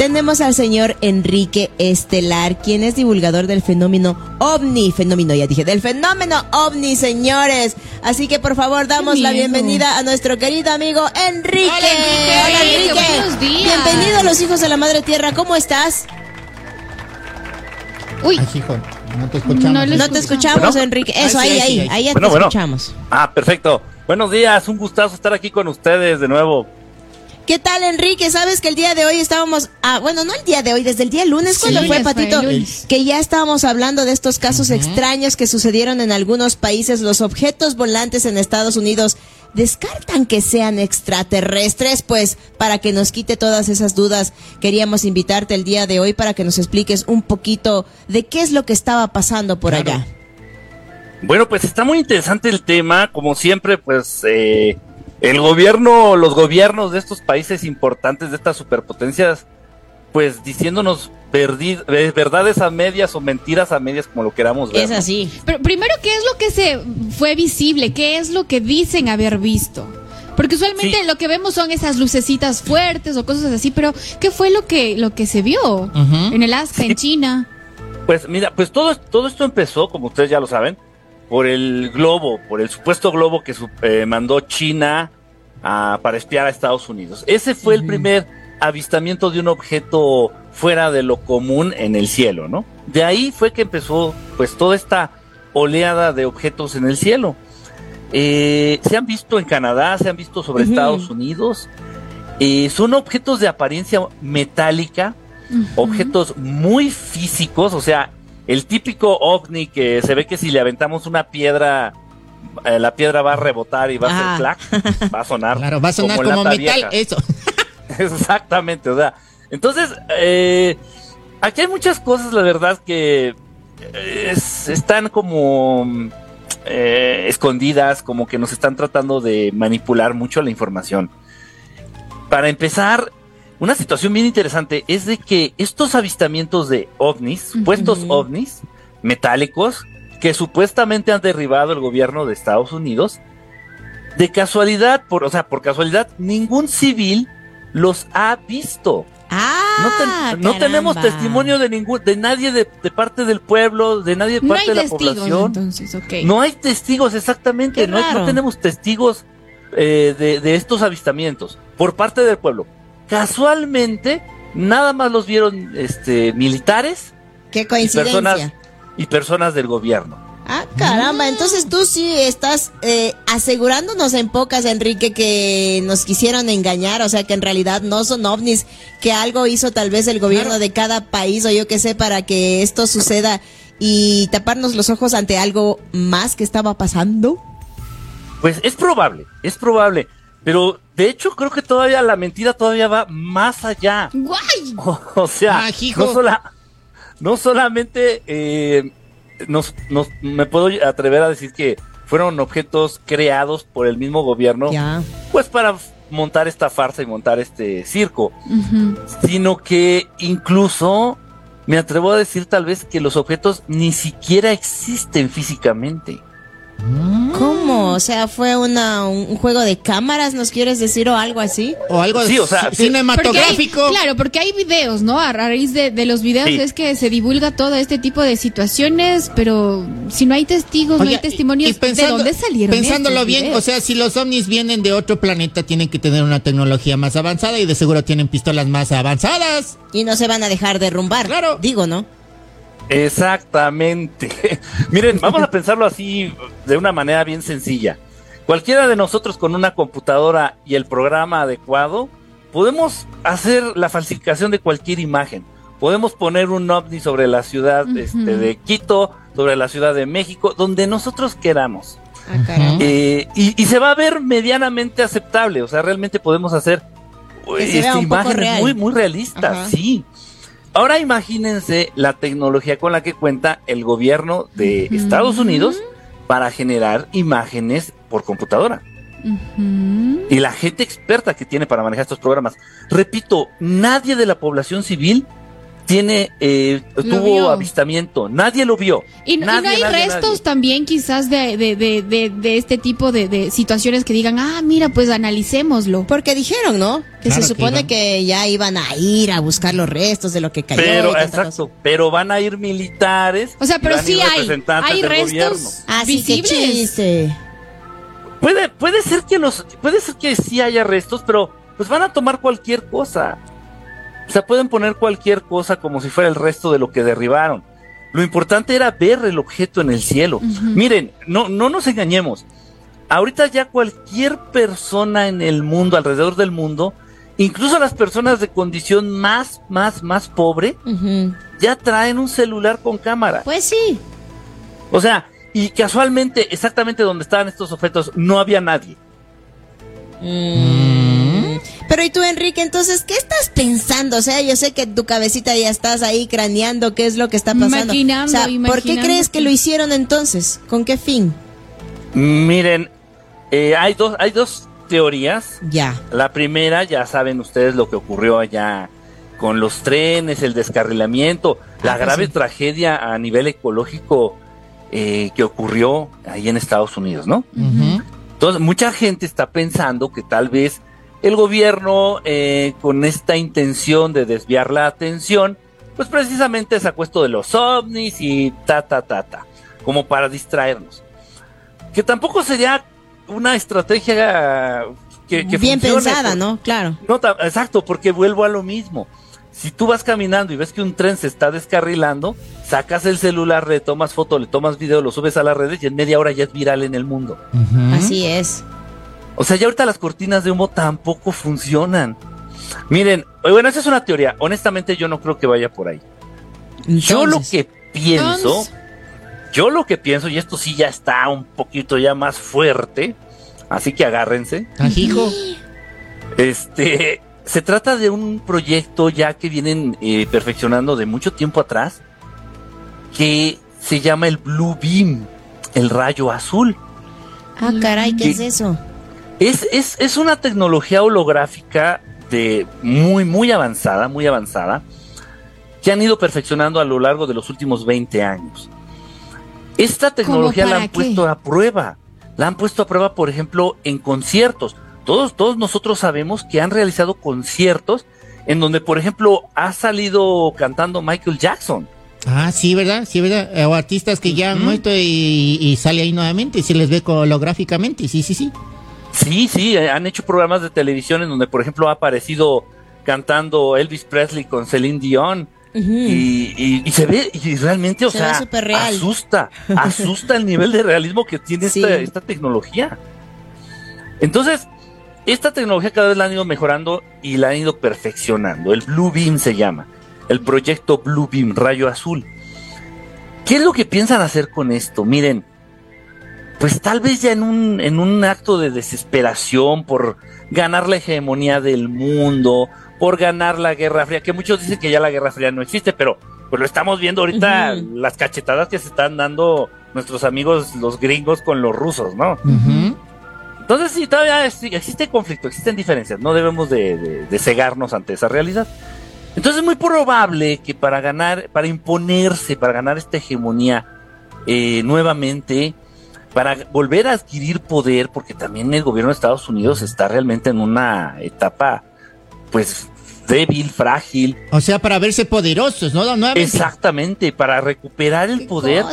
tenemos al señor Enrique Estelar, quien es divulgador del fenómeno ovni, fenómeno ya dije, del fenómeno ovni, señores. Así que por favor damos la bienvenida a nuestro querido amigo Enrique. Hola Enrique. Buenos días. Bienvenido a los hijos de la Madre Tierra, ¿cómo estás? Uy. Ay, hijo, no te escuchamos. No, te escuchamos, Enrique. Eso, ahí, ahí, ahí, ya te escuchamos. Ah, perfecto. Buenos días, un gustazo estar aquí con ustedes de nuevo. ¿Qué tal, Enrique? Sabes que el día de hoy estábamos, ah, bueno, no el día de hoy, desde el día lunes, cuando fue, Patito, que ya estábamos hablando de estos casos extraños que sucedieron en algunos países. Los objetos volantes en Estados Unidos descartan que sean extraterrestres, pues para que nos quite todas esas dudas, queríamos invitarte el día de hoy para que nos expliques un poquito de qué es lo que estaba pasando por allá. Bueno, pues está muy interesante el tema, como siempre, pues eh, el gobierno, los gobiernos de estos países importantes, de estas superpotencias, pues diciéndonos eh, verdades a medias o mentiras a medias, como lo queramos ver. Es así. Pero primero, ¿qué es lo que se fue visible? ¿Qué es lo que dicen haber visto? Porque usualmente lo que vemos son esas lucecitas fuertes o cosas así, pero ¿qué fue lo que lo que se vio en el Alaska, en China? Pues mira, pues todo, todo esto empezó, como ustedes ya lo saben, por el globo, por el supuesto globo que eh, mandó China para espiar a Estados Unidos. Ese fue el primer avistamiento de un objeto fuera de lo común en el cielo, ¿no? De ahí fue que empezó pues toda esta oleada de objetos en el cielo. Eh, se han visto en Canadá, se han visto sobre Estados Unidos. Eh, son objetos de apariencia metálica, objetos muy físicos, o sea, el típico ovni que se ve que si le aventamos una piedra, eh, la piedra va a rebotar y va a hacer ah. clac, va a sonar. Claro, va a sonar como, metal, eso. Exactamente, o sea. Entonces, eh, aquí hay muchas cosas, la verdad, que eh, están como escondidas, como que nos están tratando de manipular mucho la información. Para empezar, una situación bien interesante es de que estos avistamientos de ovnis, supuestos ovnis metálicos, que supuestamente han derribado el gobierno de Estados Unidos, de casualidad, por, o sea, por casualidad, ningún civil los ha visto. Ah, no, tenemos testimonio de ningún, de nadie de, parte del pueblo, de nadie de parte de la población. No hay testigos, exactamente. No, tenemos testigos eh, de, de, estos avistamientos por parte del pueblo. Casualmente, nada más los vieron este, militares. Qué coincidencia. Y personas, y personas del gobierno. Ah, caramba, entonces tú sí estás eh, asegurándonos en pocas, Enrique, que nos quisieron engañar, o sea, que en realidad no son ovnis, que algo hizo tal vez el gobierno de cada país o yo qué sé para que esto suceda y taparnos los ojos ante algo más que estaba pasando. Pues es probable, es probable. Pero de hecho creo que todavía la mentira todavía va más allá. ¡Guay! O, sea, no, no, solamente eh, nos, me puedo atrever a decir que fueron objetos creados por el mismo gobierno, pues para montar esta farsa y montar este circo, sino que incluso me atrevo a decir tal vez que los objetos ni siquiera existen físicamente. ¿Cómo? O sea, fue una, un juego de cámaras, ¿nos quieres decir o algo así? O algo sí, o sea, cinematográfico. claro, porque hay videos, ¿no? A raíz de, los videos es que se divulga todo este tipo de situaciones, pero si no hay testigos, no hay testimonios, ¿de dónde salieron? Pensándolo bien, o sea, si los ovnis vienen de otro planeta, tienen que tener una tecnología más avanzada y de seguro tienen pistolas más avanzadas. Y no se van a dejar derrumbar. Claro. Digo, ¿no? Exactamente. Miren, vamos a pensarlo así de una manera bien sencilla. Cualquiera de nosotros con una computadora y el programa adecuado, podemos hacer la falsificación de cualquier imagen. Podemos poner un ovni sobre la ciudad este, de Quito, sobre la ciudad de México, donde nosotros queramos. Ah, eh, y, se va a ver medianamente aceptable. O sea, realmente podemos hacer este, imágenes muy, muy realistas. Sí. Ahora imagínense la tecnología con la que cuenta el gobierno de Estados Unidos para generar imágenes por computadora. Y la gente experta que tiene para manejar estos programas. Repito, nadie de la población civil tiene eh, tuvo avistamiento, nadie lo vio. Y, no hay restos también quizás de, de, de, de este tipo de, situaciones que digan, ah, mira, pues analicémoslo. Porque dijeron, ¿no? Que se supone que, ya iban a ir a buscar los restos de lo que cayó. Pero, exacto, pero van a ir militares. O sea, pero sí hay, hay restos Así visibles. Puede, puede ser que los, puede ser que sí haya restos, pero pues van a tomar cualquier cosa. O sea, pueden poner cualquier cosa como si fuera el resto de lo que derribaron. Lo importante era ver el objeto en el cielo. Miren, no, no nos engañemos. Ahorita ya cualquier persona en el mundo, alrededor del mundo, incluso las personas de condición más, más, más pobre, ya traen un celular con cámara. Pues sí. O sea, y casualmente, exactamente donde estaban estos objetos, no había nadie. Mm. Pero y tú, Enrique, entonces, ¿qué estás pensando? O sea, yo sé que tu cabecita ya estás ahí craneando qué es lo que está pasando. Imaginando, o ¿Por qué crees que lo hicieron entonces? ¿Con qué fin? Miren, eh, hay dos, hay dos teorías. Ya. La primera, ya saben ustedes lo que ocurrió allá con los trenes, el descarrilamiento, ah, la pues grave tragedia a nivel ecológico eh, que ocurrió ahí en Estados Unidos, ¿no? Entonces, mucha gente está pensando que tal vez el gobierno, eh, con esta intención de desviar la atención, pues precisamente sacó esto de los ovnis y ta, ta, ta, ta, como para distraernos. Que tampoco sería una estrategia que, bien pensada, ¿no? Claro. No, exacto, porque vuelvo a lo mismo. Si tú vas caminando y ves que un tren se está descarrilando, sacas el celular, le tomas foto, le tomas video, lo subes a las redes y en media hora ya es viral en el mundo. Así es. O sea, ya ahorita las cortinas de humo tampoco funcionan. Miren, bueno, esa es una teoría. Honestamente, yo no creo que vaya por ahí. yo lo que pienso, yo lo que pienso, y esto sí ya está un poquito ya más fuerte, así que agárrense. Hijo. Este, se trata de un proyecto ya que vienen eh, perfeccionando de mucho tiempo atrás, que se llama el Blue Beam, el rayo azul. Ah, caray, ¿qué es eso? Es, es, es una tecnología holográfica de muy, muy avanzada, muy avanzada, que han ido perfeccionando a lo largo de los últimos 20 años. Esta tecnología la han puesto a prueba. La han puesto a prueba, por ejemplo, en conciertos. Todos, todos nosotros sabemos que han realizado conciertos en donde, por ejemplo, ha salido cantando Michael Jackson. Ah, sí, ¿verdad? Sí, ¿verdad? O artistas que ya han muerto y, y, sale ahí nuevamente y se les ve holográficamente. Sí, sí, sí. Sí, sí, eh, han hecho programas de televisión en donde, por ejemplo, ha aparecido cantando Elvis Presley con Celine Dion. y, se ve, y realmente, o sea, asusta, asusta el nivel de realismo que tiene esta, tecnología. Entonces, esta tecnología cada vez la han ido mejorando y la han ido perfeccionando. El Blue Beam se llama, el proyecto Blue Beam, rayo azul. ¿Qué es lo que piensan hacer con esto? Miren, pues tal vez ya en un, en un acto de desesperación por ganar la hegemonía del mundo, por ganar la Guerra Fría, que muchos dicen que ya la Guerra Fría no existe, pero pues lo estamos viendo ahorita, las cachetadas que se están dando nuestros amigos los gringos con los rusos, ¿no? Entonces sí, todavía existe conflicto, existen diferencias, no debemos de, cegarnos ante esa realidad. Entonces es muy probable que para ganar, para imponerse, para ganar esta hegemonía eh, nuevamente, para volver a adquirir poder, porque también el gobierno de Estados Unidos está realmente en una etapa, pues, débil, frágil. O sea, para verse poderosos, ¿no? Exactamente, para recuperar el poder.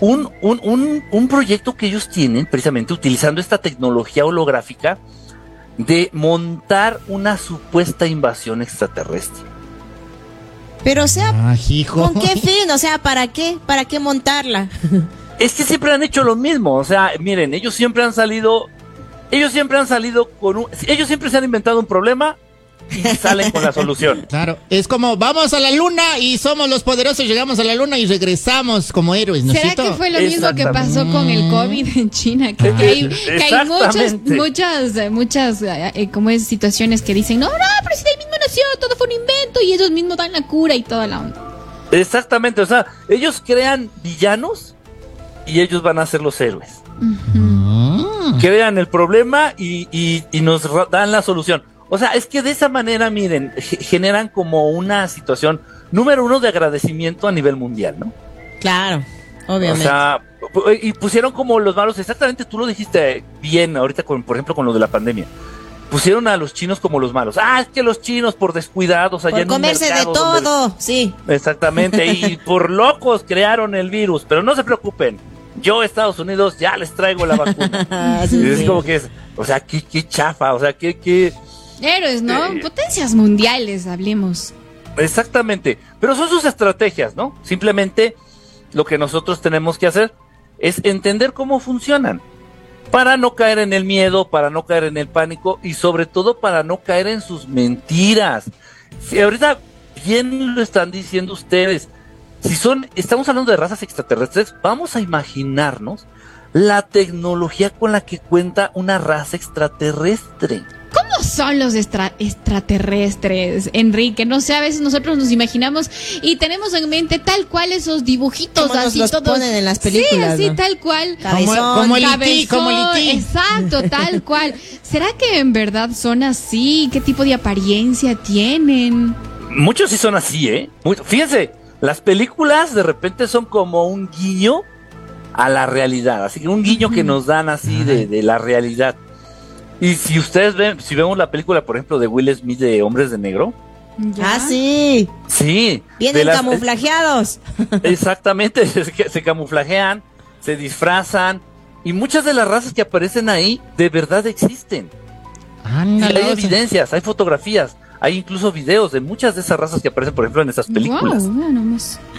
Un, un, un, un proyecto que ellos tienen, precisamente utilizando esta tecnología holográfica, de montar una supuesta invasión extraterrestre. Pero, o sea, ah, ¿con qué fin? O sea, ¿para qué? ¿Para qué montarla? Es que siempre han hecho lo mismo. O sea, miren, ellos siempre han salido. Ellos siempre han salido con un. Ellos siempre se han inventado un problema y salen con la solución. Claro, es como vamos a la luna y somos los poderosos, llegamos a la luna y regresamos como héroes. ¿no ¿Será que fue lo mismo que pasó con el COVID en China? Que, hay, muchas, muchas, muchas, eh, como es, situaciones que dicen, no, no, pero si de ahí mismo nació, todo fue un invento y ellos mismos dan la cura y toda la onda. Exactamente, o sea, ellos crean villanos y ellos van a ser los héroes. Crean el problema y, nos dan la solución. O sea, es que de esa manera, miren, generan como una situación número uno de agradecimiento a nivel mundial, ¿no? Claro, obviamente. O sea, y pusieron como los malos, exactamente tú lo dijiste bien ahorita, con, por ejemplo, con lo de la pandemia. Pusieron a los chinos como los malos. Ah, es que los chinos por descuidados allá por comerse de todo, sí. Exactamente, y por locos crearon el virus, pero no se preocupen. Yo, Estados Unidos, ya les traigo la vacuna. es como que es, o sea, qué, qué chafa, o sea, qué, qué... Héroes, ¿no? Eh, Potencias mundiales, hablemos. Exactamente, pero son sus estrategias, ¿no? Simplemente lo que nosotros tenemos que hacer es entender cómo funcionan para no caer en el miedo, para no caer en el pánico y sobre todo para no caer en sus mentiras. Si ahorita bien lo están diciendo ustedes, si son, estamos hablando de razas extraterrestres, vamos a imaginarnos la tecnología con la que cuenta una raza extraterrestre. ¿Cómo son los extraterrestres, Enrique? No sé, a veces nosotros nos imaginamos y tenemos en mente tal cual esos dibujitos así los ponen en las películas. Sí, así tal cual. como, el IT, como el Exacto, tal cual. ¿Será que en verdad son así? ¿Qué tipo de apariencia tienen? Muchos sí son así, ¿eh? fíjense, las películas de repente son como un guiño a la realidad, así que un guiño que nos dan así de, de la realidad. Y si ustedes ven, si vemos la película, por ejemplo, de Will Smith de Hombres de Negro. Ah, sí. Sí. Vienen camuflajeados. Exactamente, se, camuflajean, se disfrazan. Y muchas de las razas que aparecen ahí de verdad existen. hay evidencias, hay fotografías. Hay incluso videos de muchas de esas razas que aparecen, por ejemplo, en esas películas.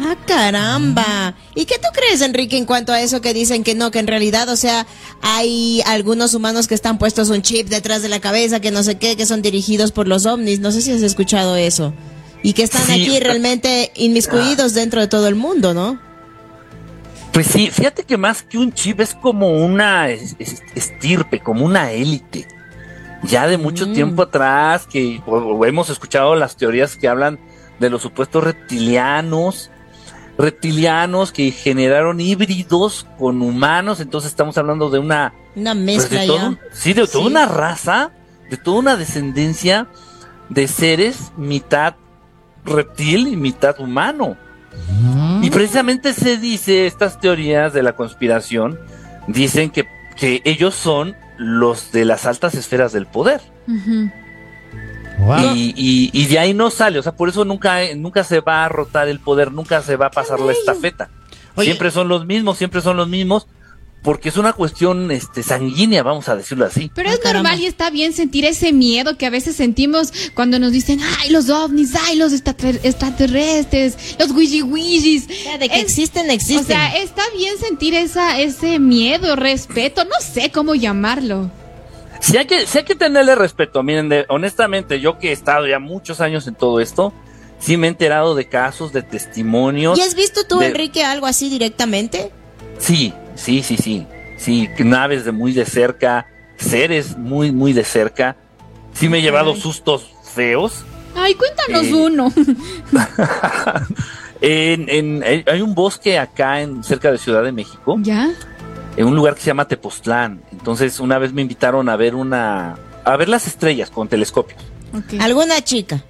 ah, caramba. ¿Y qué tú crees, Enrique, en cuanto a eso que dicen que no, que en realidad, o sea, hay algunos humanos que están puestos un chip detrás de la cabeza, que no sé qué, que son dirigidos por los ovnis? No sé si has escuchado eso. Y que están aquí realmente inmiscuidos dentro de todo el mundo, ¿no? Pues sí, fíjate que más que un chip es como una estirpe, como una élite ya de mucho mm. tiempo atrás, que hemos escuchado las teorías que hablan de los supuestos reptilianos, reptilianos que generaron híbridos con humanos, entonces estamos hablando de una... Una pues, mezcla ya. Sí, de toda una raza, de toda una descendencia de seres mitad reptil y mitad humano. Mm. Y precisamente se dice, estas teorías de la conspiración, dicen que, que ellos son los de las altas esferas del poder. y, de ahí no sale, o sea, por eso nunca, nunca se va a rotar el poder, nunca se va a pasar la estafeta. Siempre son los mismos, siempre son los mismos porque es una cuestión este sanguínea, vamos a decirlo así. Pero es ah, normal y está bien sentir ese miedo que a veces sentimos cuando nos dicen, ay, los ovnis, ay, los extraterrestres, los wiji de que existen, existen. O sea, está bien sentir esa, ese miedo, respeto, no sé cómo llamarlo. Si hay que, si hay que tenerle respeto, miren, honestamente, yo que he estado ya muchos años en todo esto, sí me he enterado de casos, de testimonios. ¿Y has visto tú, Enrique, algo así directamente? Sí, sí, sí, sí. Sí, naves de muy de cerca, seres muy, muy de cerca. Sí me he llevado sustos feos. Ay, cuéntanos eh, uno. en, hay un bosque acá en cerca de Ciudad de México. ¿Ya? En un lugar que se llama Tepoztlán. Entonces, una vez me invitaron a ver una a ver las estrellas con telescopios. ¿Alguna chica?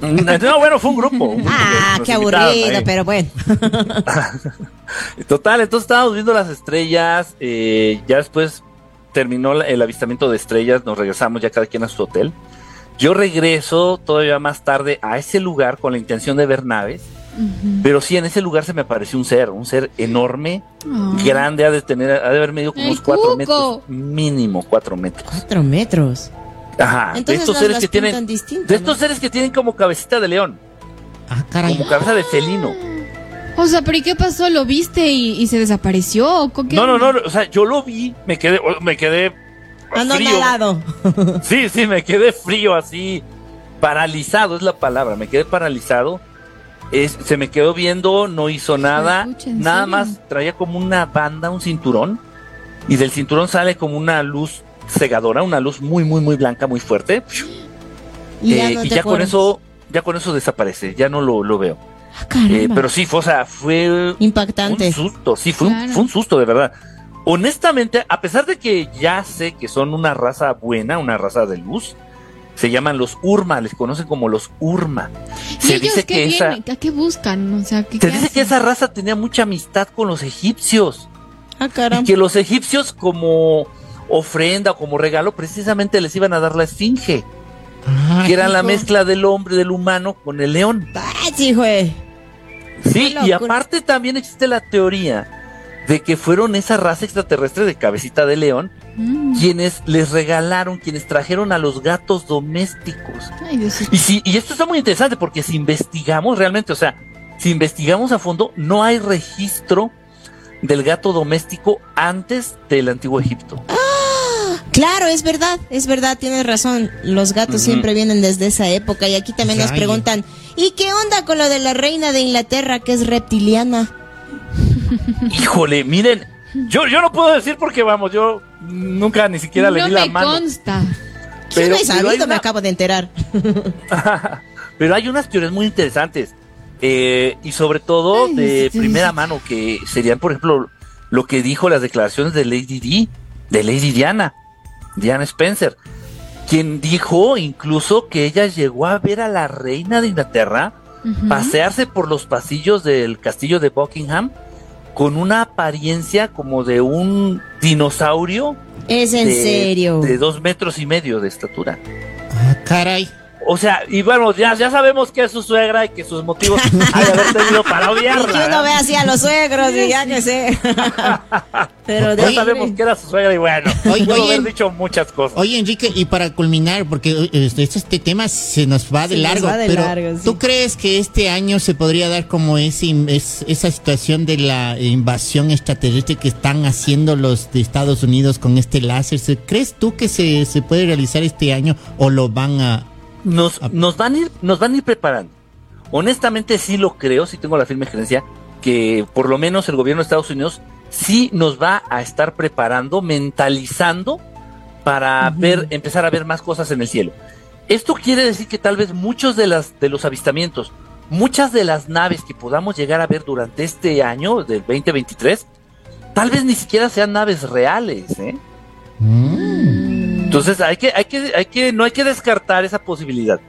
No, bueno, fue un grupo. ah, qué aburrido, pero bueno. Total, entonces estábamos viendo las estrellas. Eh, ya después terminó el avistamiento de estrellas. Nos regresamos ya cada quien a su hotel. Yo regreso todavía más tarde a ese lugar con la intención de ver naves. Pero sí, en ese lugar se me apareció un ser, un ser enorme, grande, ha de tener, ha de haber medido como unos cuatro metros, mínimo cuatro metros. Cuatro metros. Ajá, de estos seres que tienen. de estos seres que tienen como cabecita de león. Ah, caray. Como cabeza de felino. O sea, pero ¿y qué pasó? ¿Lo viste y, se desapareció? No, no, no, o sea, yo lo vi, me quedé, me quedé frío. sí, sí, me quedé frío así, paralizado es la palabra, me quedé paralizado. Es, se me quedó viendo, no hizo nada, nada más traía como una banda, un cinturón, y del cinturón sale como una luz cegadora, una luz muy, muy, muy blanca, muy fuerte. Y ya, eh, con eso, ya con eso desaparece, ya no lo, veo. Ah, eh, pero sí, fue, o sea, fue impactante. Un susto, sí, fue, un, fue un susto, de verdad. Honestamente, a pesar de que ya sé que son una raza buena, una raza de luz, se llaman los Urma, les conocen como los Urma. Se dice que esa, ¿A qué buscan? O sea, se dice que esa raza tenía mucha amistad con los egipcios. Ah, caramba. Y que los egipcios como ofrenda o como regalo precisamente les iban a dar la esfinge. que era la mezcla del hombre, del humano con el león. sí, güey. Sí, y aparte también existe la teoría de que fueron esa raza extraterrestre de cabecita de león mm. quienes les regalaron, quienes trajeron a los gatos domésticos. y, si, y esto está muy interesante porque si investigamos realmente, o sea, si investigamos a fondo, no hay registro del gato doméstico antes del antiguo Egipto. ¡Ah! Claro, es verdad, es verdad, tienes razón. Los gatos siempre vienen desde esa época y aquí también nos preguntan, ¿y qué onda con lo de la reina de Inglaterra que es reptiliana? Híjole, miren, yo, yo no puedo decir porque vamos, yo nunca ni siquiera le di la mano. No me consta. Pero, me acabo de enterar. pero hay unas teorías muy interesantes. Eh, y sobre todo de primera mano, que serían, por ejemplo, lo que dijo las declaraciones de Lady Di, de Lady Diana, Diana Spencer, quien dijo incluso que ella llegó a ver a la reina de Inglaterra pasearse por los pasillos del castillo de Buckingham con una apariencia como de un dinosaurio. Es en serio. De dos metros y medio de estatura. Ah, caray. O sea, y bueno, ya, ya sabemos que es su suegra y que sus motivos hay de haber tenido para odiarla. Que uno ve así a los suegros y ya que sé. Pero ya sabemos que era su suegra y bueno, oye, haber dicho muchas cosas. Oye, Enrique, y para culminar, porque este, este tema se nos va de largo, pero ¿tú crees que este año se podría dar como ese, esa situación de la invasión extraterrestre que están haciendo los de Estados Unidos con este láser? ¿Crees tú que se, se puede realizar este año o lo van a nos, nos, van a ir, nos van a ir preparando. Honestamente sí lo creo, sí tengo la firme creencia que por lo menos el gobierno de Estados Unidos sí nos va a estar preparando, mentalizando para ver, empezar a ver más cosas en el cielo. Esto quiere decir que tal vez muchos de, las, de los avistamientos, muchas de las naves que podamos llegar a ver durante este año del 2023, tal vez ni siquiera sean naves reales, ¿eh? Entonces hay que, hay que, hay que, no hay que descartar esa posibilidad.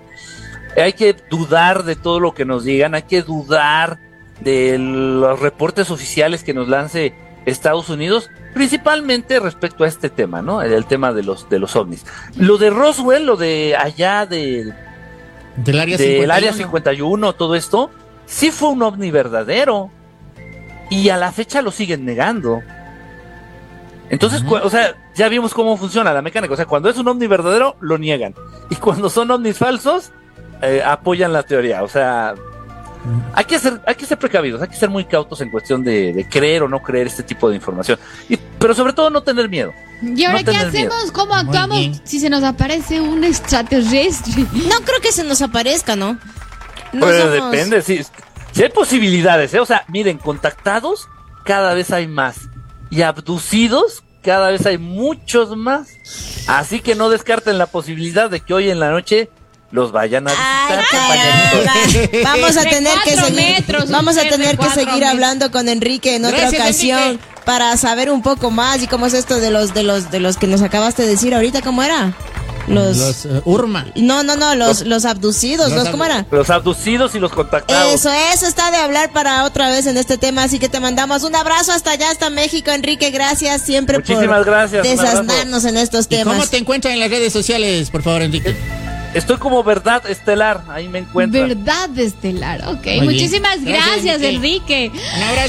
Hay que dudar de todo lo que nos digan, hay que dudar de los reportes oficiales que nos lance Estados Unidos, principalmente respecto a este tema, ¿no? El tema de los de los ovnis. Lo de Roswell, lo de allá de, del área, del 51. área 51, todo esto, sí fue un ovni verdadero. Y a la fecha lo siguen negando. Entonces, o sea, ya vimos cómo funciona la mecánica. O sea, cuando es un ovni verdadero, lo niegan. Y cuando son ovnis falsos, eh, apoyan la teoría. O sea, hay que ser, hay que ser precavidos, hay que ser muy cautos en cuestión de, creer o no creer este tipo de información. Y, pero sobre todo no tener miedo. ¿Y ahora qué hacemos? ¿Cómo actuamos si se nos aparece un extraterrestre? No creo que se nos aparezca, ¿no? pero depende, sí. Si hay posibilidades, ¿eh? O sea, miren, contactados cada vez hay más y abducidos cada vez hay muchos más. Así que no descarten la posibilidad de que hoy en la noche los vayan a visitar. vamos a tener que seguir, vamos a tener que seguir hablando con Enrique en otra ocasión para saber un poco más y cómo es esto de los de los de los que nos acabaste de decir ahorita cómo era. Los, eh, Urma. No, no, no, los, los, abducidos, los, ¿cómo era? Los abducidos y los contactados. Eso, eso está de hablar para otra vez en este tema, así que te mandamos un abrazo hasta allá, hasta México, Enrique, gracias siempre Muchísimas gracias, desasnarnos en estos temas. ¿Cómo te encuentran en las redes sociales, por favor, Enrique? Estoy como Verdad Estelar, ahí me encuentro. Verdad Estelar, ok. Muchísimas gracias, Enrique. Un abrazo.